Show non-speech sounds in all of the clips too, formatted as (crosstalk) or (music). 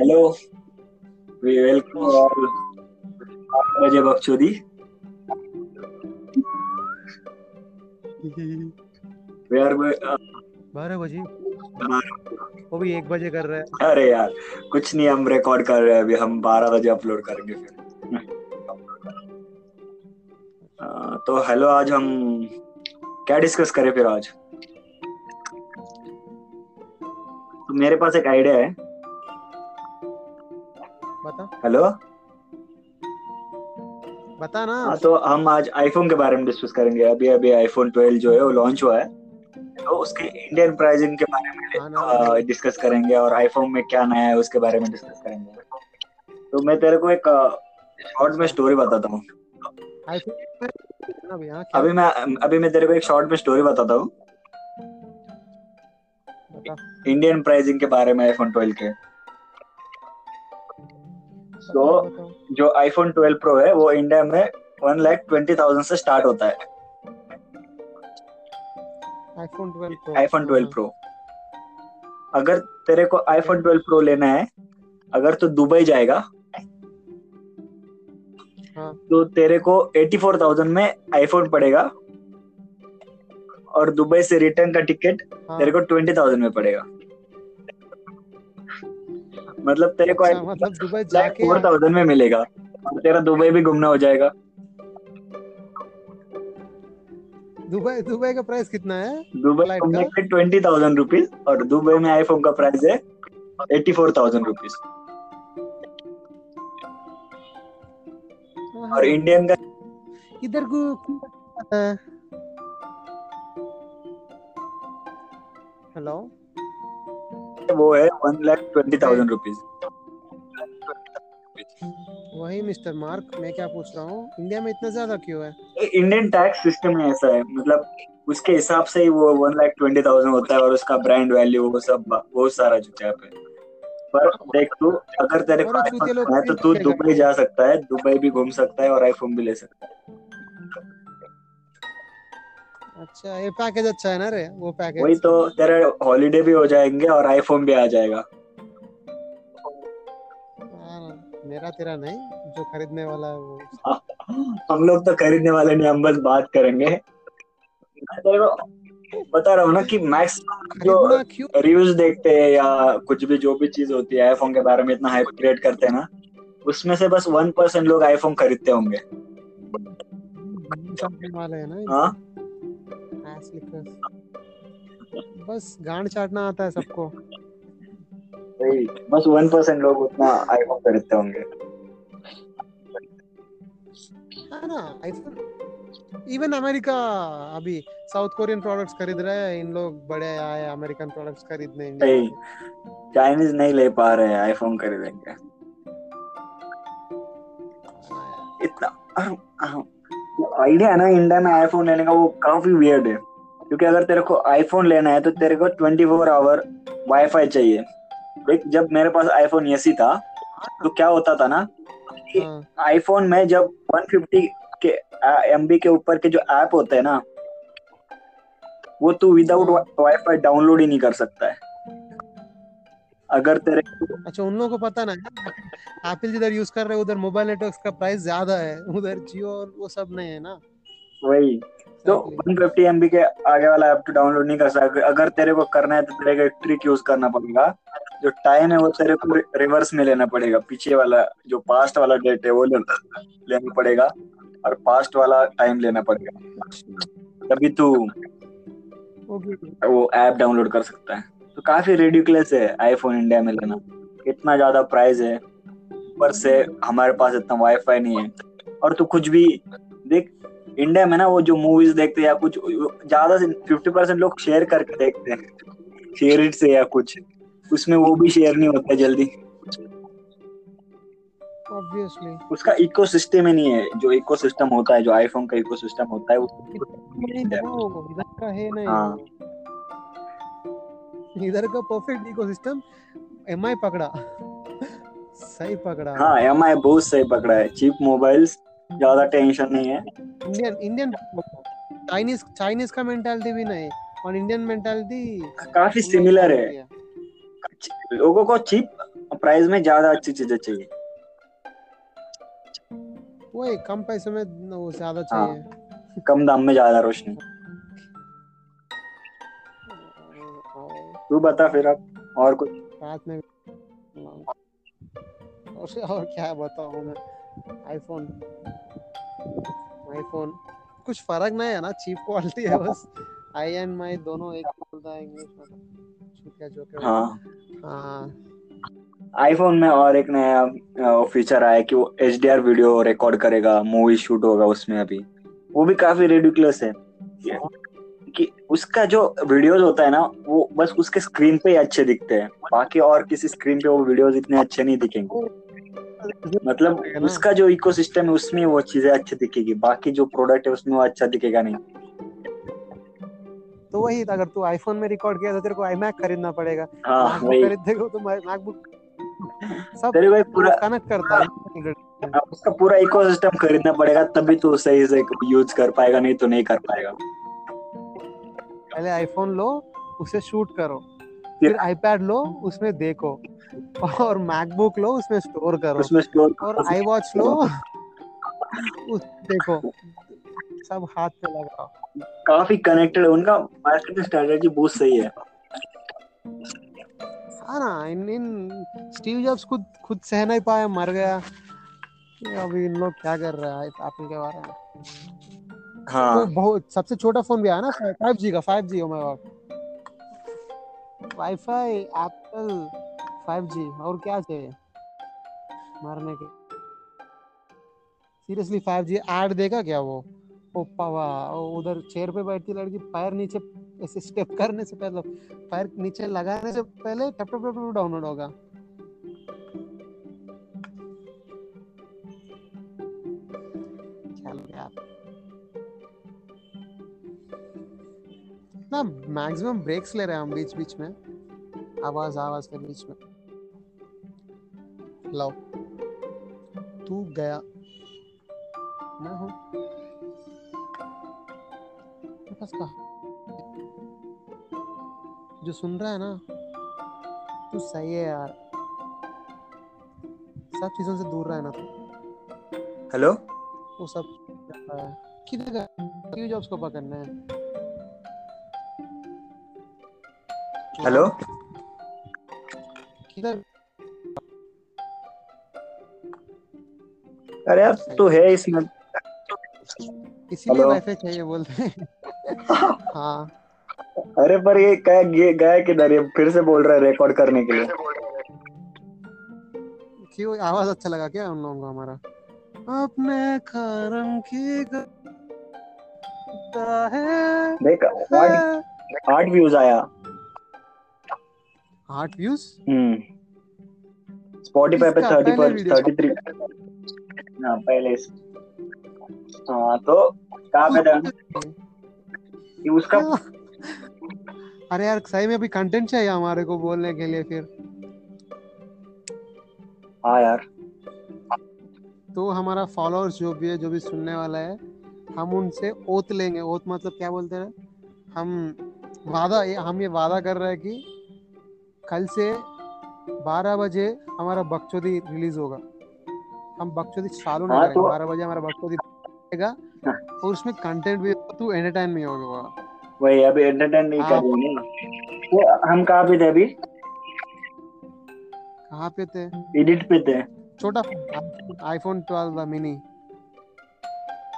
Hello. We welcome all बजे बकचोदी। We are बारह बजे। वो भी एक बजे कर रहा है। अरे यार कुछ नहीं हम रिकॉर्ड कर रहे हैं अभी हम बारह बजे अपलोड करेंगे फिर। आ, (laughs) तो हेलो आज हम क्या डिस्कस करें फिर आज? तो मेरे पास एक आइडिया है। बता। हेलो? बता ना। हाँ तो हम आज आईफोन के बारे में डिस्कस करेंगे। अभी अभी आईफोन 12 जो है वो लॉन्च हुआ है। तो उसके इंडियन प्राइसिंग के बारे हाँ में डिस्कस करेंगे और आईफोन में क्या नया है उसके बारे में डिस्कस करेंगे। तो मैं तेरे को एक शॉर्ट में स्टोरी बताता हूँ। हाँ अभी मैं अभी मैं तेरे को एक शॉर्ट में स्टोरी बताता हूँ। इंडियन प्राइसिंग के बारे में आईफोन 12 के। तो जो आईफोन 12 प्रो है वो इंडिया में वन लाख ट्वेंटी थाउज़ेंड से स्टार्ट होता है। आईफोन 12 प्रो आईफोन 12 प्रो अगर तेरे को आईफोन 12 प्रो लेना है अगर तू दुबई जाएगा हाँ। तो तेरे को 84,000 में आईफोन पड़ेगा और दुबई से रिटर्न का टिकट हाँ। तेरे को 20,000 में पड़ेगा। मतलब तेरे को अच्छा मतलब दुबई जाके फोर थाउज़ेंड में मिलेगा। तेरा दुबई भी घूमना हो जाएगा। दुबई दुबई का प्राइस कितना है? दुबई का? ट्वेंटी थाउज़ेंड रुपीज़ और दुबई में आईफोन का प्राइस है एट्टी फोर थाउज़ेंड रुपीज़ और इंडियन का इधर को। हेलो वो है one lakh twenty thousand rupees वही मिस्टर मार्क मैं क्या पूछ रहा हूँ? इंडिया में इतना ज़्यादा क्यों है? इंडियन टैक्स सिस्टम में ऐसा है। मतलब उसके हिसाब से ही वो वन लाख ट्वेंटी थाउज़ेंड होता है और उसका ब्रांड वैल्यू वो सब बहुत सारा जुटा है पे। पर देख तू अगर तेरे लेना है तो तू दुबई जा सकता है दुबई भी घूम सकता है और आईफोन भी ले सकता है। अच्छा ये पैकेज अच्छा है ना रे वो पैकेज वही तो तेरे हॉलीडे भी हो जाएँगे और आईफोन भी आ जाएगा। हाँ, मेरा तेरा नहीं जो खरीदने वाला है वो। (laughs) हम लोग तो खरीदने वाले नहीं हम बस बात करेंगे। बता रहा हूँ ना कि मैक्स जो रिव्यूज़ देखते हैं या कुछ भी जो भी चीज़ होती है आईफोन के बारे में इतना हाइप क्रिएट करते हैं ना उसमें से बस वन परसेंट लोग आईफोन खरीदते होंगे। वाले है ना हाँ? Ass lickers। बस गांड चाटना आता है सबको। बस वन परसेंट लोग उतना आईफोन खरीदते होंगे। है ना आईफोन इवन अमेरिका अभी साउथ कोरियन प्रोडक्ट्स खरीद रहे हैं इन लोग बड़े आए अमेरिकन प्रोडक्ट्स खरीदने चाइनीज़ नहीं ले पा रहे हैं आईफोन खरीदेंगे। इतना आइडिया है ना इंडिया में आईफोन लेने का वो काफ़ी वियर्ड है। क्योंकि अगर तेरे को आईफोन लेना है तो तेरे को ट्वेंटी फोर आवर वाईफाई चाहिए। देख जब मेरे पास आईफोन एसी था तो क्या होता था ना कि हाँ। आईफोन में जब 150 के एमबी के ऊपर के जो ऐप होते हैं ना वो तू विदाउट। वाईफाई डाउनलोड ही नहीं कर सकता है। अगर तेरे अच्छा उन लोगों को पता ना एप्पल जिधर यूज़ कर रहे हैं उधर मोबाइल नेटवर्क्स का प्राइस ज़्यादा है उधर जियो और वो सब नहीं है ना। वही। तो Exactly. 150 एमबी के आगे वाला ऐप तो डाउनलोड नहीं कर सकते। अगर तेरे को करना है तो तेरे को एक ट्रिक यूज़ करना पड़ेगा। जो टाइम है वो तेरे को रिवर्स में लेना पड़ेगा। पीछे वाला जो पास्ट वाला डेट है वो लेना पड़ेगा। और पास्ट वाला टाइम लेना पड़ेगा। तभी तू वो ऐप डाउनलोड कर सकता है। तो काफ़ी रेडिकुलस है आईफोन इंडिया में लेना। इतना ज़्यादा प्राइस है। ऊपर से हमारे पास इतना वाईफाई नहीं है। और तू कुछ भी देख इंडिया में ना वो जो मूवीज़ देखते हैं या कुछ ज़्यादा से फिफ्टी परसेंट लोग शेयर करके देखते हैं। शेयर इट से या कुछ। उसमें वो भी शेयर नहीं होता जल्दी। ऑब्वियसली उसका इकोसिस्टम ही नहीं है। जो इकोसिस्टम होता है जो आईफोन का इकोसिस्टम होता है वो इधर का है नहीं। हाँ। इधर का परफेक्ट इकोसिस्टम एमआई पकड़ा। सही पकड़ा। हाँ एम आई बहुत सही पकड़ा है। चीप मोबाइल्स ज़्यादा टेंशन नहीं है। इंडियन इंडियन चाइनीज़ चाइनीज़ का मेंटालिटी भी नहीं और इंडियन मेंटालिटी काफ़ी सिमिलर है। लोगों को चीप प्राइस में ज़्यादा अच्छी चीज़ें चाहिए। वही कम पैसे में वो ज़्यादा हाँ। चाहिए। कम दाम में ज़्यादा रोशनी। तू बता फिर अब और कुछ? रात में और और क्या बताऊँ मैं आईफोन आईफोन कुछ फ़र्क नहीं है ना चीप क्वालिटी है बस। आई एंड माई दोनों एक बोलता है इंग्लिश में के हाँ। हाँ। आईफोन में और एक नया फीचर आया कि वो एचडीआर वीडियो रिकॉर्ड करेगा मूवी शूट होगा उसमें अभी। वो भी काफ़ी रेडिकुलस है। कि उसका जो वीडियोस होता है ना वो बस उसके स्क्रीन पे ही अच्छे दिखते हैं। बाकी और किसी स्क्रीन पे वो वीडियोस इतने अच्छे नहीं दिखेंगे। मतलब उसका जो इकोसिस्टम है उसमें वो चीज़ें अच्छी दिखेगी। बाकी जो प्रोडक्ट है उसमें वो अच्छा दिखेगा नहीं। तो वही अगर तू आईफोन में रिकॉर्ड किया तो तेरे को iMac खरीदना पड़ेगा। हाँ मैकबुक वही। तो मैकबुक सब तेरे पूरा कनेक्ट करता है। हाँ, उसका पूरा इकोसिस्टम खरीदना पड़ेगा तभी तो सही से यूज़ कर पाएगा नहीं तो नहीं कर पाएगा। पहले आईफोन लो उसे शूट करो। फिर आईपैड लो उसमें देखो। और मैकबुक लो उसमें स्टोर करो। उसमें स्टोर और आई वॉच लो उस देखो। सब हाथ पे लगाओ। काफ़ी कनेक्टेड है। उनका मार्केटिंग स्ट्रेटेजी बहुत सही है। हाँ ना इन इन स्टीव जॉब्स खुद खुद सह नहीं पाया मर गया। अभी इन लोग क्या कर रहा है एप्पल के बारे में? हाँ। वो बहुत सबसे छोटा फ़ोन भी आया ना फाइव जी का five G oh my God wifi, Apple, five G, और क्या चाहिए? मारने के। सीरियसली फाइव जी एड देगा क्या वो? ओ पावा उधर चेयर पे बैठती लड़की, पैर नीचे ऐसे स्टेप करने से पहले, पैर नीचे लगाने से पहले, टप टप टप डाउनलोड होगा। ना मैक्सिमम ब्रेक्स ले रहे हैं हम बीच बीच में। आवाज़ आवाज़ के बीच में। लो तू गया। मैं हूँ। जो सुन रहा है ना तू सही है यार। सब चीज़ों से दूर रहना तू। हेलो? वो सब किधर क्यों जॉब्स को पकड़ना है? हेलो? किधर? अरे यार तो है इसमें। इसीलिए। वाईफाई चाहिए बोलते हैं। (laughs) हाँ। अरे पर ये क्या ये गया किधर ये फिर से बोल रहा है रिकॉर्ड करने के लिए। क्यों? आवाज़ अच्छा लगा क्या उन लोगों को हमारा? अपने करम की है। देख आठ आठ व्यूज़ आया। आठ व्यूज़ स्पॉटिफाई पे किसका? थर्टी पहले पर video थर्टी थ्री हाँ पहले इस- हाँ तो कहाँ पे था? कि उसका (laughs) अरे यार सही में अभी कंटेंट चाहिए हमारे को बोलने के लिए फिर। हाँ यार। तो हमारा फॉलोअर्स जो भी है जो भी सुनने वाला है हम उनसे ओत लेंगे। ओत मतलब क्या बोलते हैं? हम वादा हम ये वादा कर रहे हैं कि कल से 12 बजे हमारा बकचोदी रिलीज़ होगा। हम बकचोदी चालू नहीं हाँ, करेंगे तो- बारह बजे हमारा बकचोदी रहेगा हाँ। और उसमें कंटेंट भी होगा तू एंटरटेन भी होगा। वही अभी एंटरटेन नहीं हाँ। करेंगे। तो हम कहाँ पे थे अभी? कहाँ पे थे? एडिट पे थे। छोटा आईफोन 12 मिनी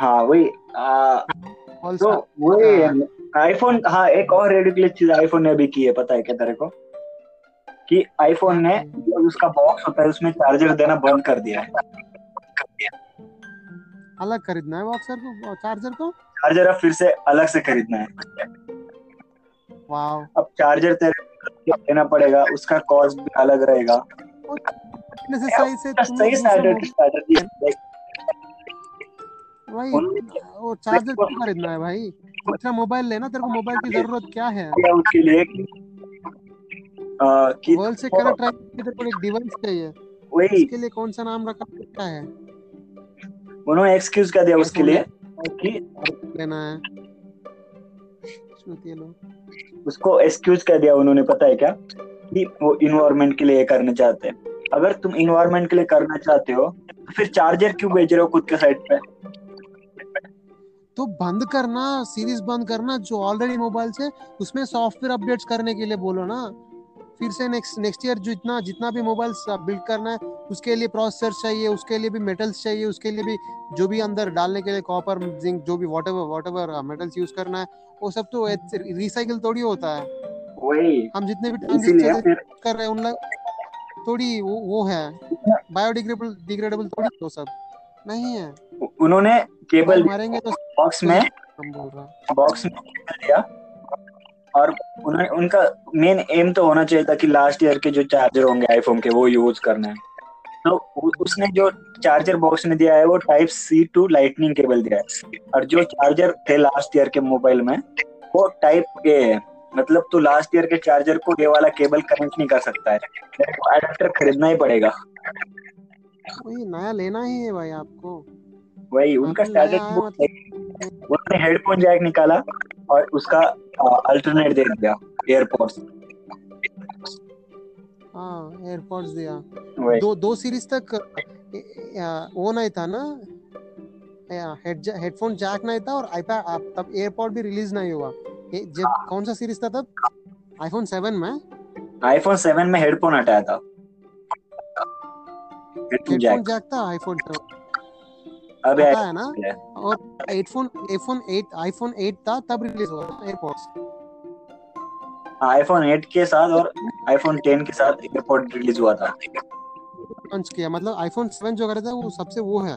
हाँ वही तो वही आईफोन हाँ एक और रेडिकुलस चीज़ आईफोन ने अभी की है पता है क्या तेरे को? कि आईफोन ने जो उसका बॉक्स होता है उसमें चार्जर देना बंद कर दिया है। अलग खरीदना है बॉक्सर को? चार्जर को? चार्जर अब फिर से अलग से खरीदना है। वाओ अब चार्जर तेरे को देना पड़ेगा उसका कॉस्ट भी अलग रहेगा। सही से सही स्ट्रैटेजी भाई वो चार्जर क्यों खरीदना है भाई? दूसरा मोबाइल लेना तेरे को मोबाइल की ज़रूरत क्या है? उसके लिए कि वर्ल्ड से कनेक्ट रखने के लिए एक डिवाइस चाहिए। वही। इसके लिए कौन सा नाम रखा क्या है? उन्होंने एक्सक्यूज कर दिया उसके लिए कि लेना है। उसको एक्सक्यूज कर दिया उन्होंने पता है क्या? कि वो इन्वायरमेंट के लिए करना चाहते हैं। अगर तुम इन्वायरमेंट के लिए करना चाहते हो तो फिर चार्जर क्यों बेच रहे हो खुद के साइड पे? तो बंद करना सीरीज़ बंद करना जो ऑलरेडी मोबाइल से उसमें सॉफ्टवेयर अपडेट्स करने के लिए बोलो ना। फिर से नेक्स्ट नेक्स्ट ईयर जितना जितना भी मोबाइल बिल्ड करना है उसके लिए प्रोसेसर चाहिए उसके लिए भी मेटल्स चाहिए उसके लिए भी जो भी अंदर डालने के लिए कॉपर जिंक जो भी वॉट एवर मेटल्स यूज़ करना है वो सब तो रिसाइकिल थोड़ी होता है। वही। हम जितने भी ट्रांजिस्टर कर रहे हैं उन लोग थोड़ी वो, वो है। बायोडिग्रेडेबल डिग्रेडेबल थोड़ी वो सब। नहीं है। उन्होंने केबल मारेंगे तो बॉक्स में। बॉक्स में दिया। और उन्होंने उनका मेन एम तो होना चाहिए था कि लास्ट ईयर के जो चार्जर होंगे आईफोन के वो यूज़ करना है। तो उसने जो चार्जर बॉक्स में दिया है वो type C to lightning cable दिया है। और जो चार्जर थे लास्ट ईयर के मोबाइल में वो टाइप ए है। मतलब तू लास्ट ईयर के चार्जर को ये वाला केबल कनेक्ट नहीं कर सकता है। अडेप्टर खरीदना ही पड़ेगा। वही नया लेना ही है भाई आपको। वही उनका वो मतलब उन्होंने हेडफोन जैक निकाला। और उसका अल्टरनेट दे दिया एयरपोर्ट्स हाँ एयरपॉड्स दिया। दो दो सीरीज़ तक वो नहीं था ना? हेड हेडफोन जैक नहीं था और आईपैड तब एयरपॉड भी रिलीज़ नहीं हुआ। जब कौन सा सीरीज़ था तब? आईफोन सेवन में? आईफोन सेवन में हेडफोन हटाया था। हेडफोन जैक था आईफोन 7 अबे पता है ना? और आईफोन आईफोन 8 आईफोन 8 था तब रिलीज़ हुआ था एयरपॉड्स आईफोन 8 के साथ और आईफोन 10 के साथ रिलीज़ हुआ था। लॉन्च किया मतलब आईफोन 7 जो करे था वो सबसे वो है।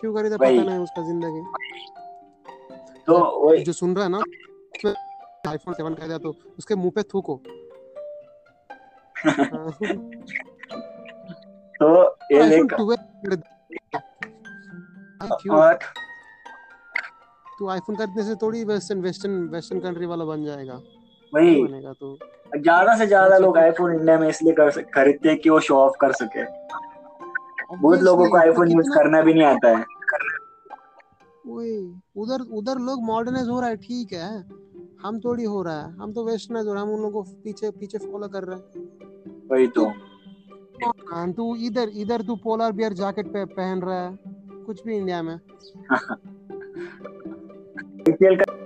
क्यों करे था पता नहीं उसका ज़िंदगी। तो वही। जो सुन रहा है ना आईफोन 7 कह दिया तो उसके मुँह पे थूको। (laughs) हाँ, तो ये आईफोन देख 12 क्यों और तू आईफोन खरीदने से थोड़ी वेस्टर्न वेस्टर्न वेस्टर्न कंट्री वाला बन जाएगा वही बनेगा तू ज़्यादा से ज़्यादा लोग आईफोन इंडिया में इसलिए कर खरीदते हैं कि वो शो ऑफ़ कर सके। बहुत लोगों को आईफोन यूज़ करना भी नहीं आता है। उधर उधर लोग मॉडर्नाइज हो रहा है ठीक है। हम थोड़ी हो रहा है। हम तो वेस्टर्नाइज हो रहा है हम उन लोगों को पीछे पीछे फॉलो कर रहे हैं। वही तो। हाँ, तू इधर इधर तू पोलर बियर जैकेट पे पहन रहा है कुछ भी इंडिया में। (laughs) आईपीएल का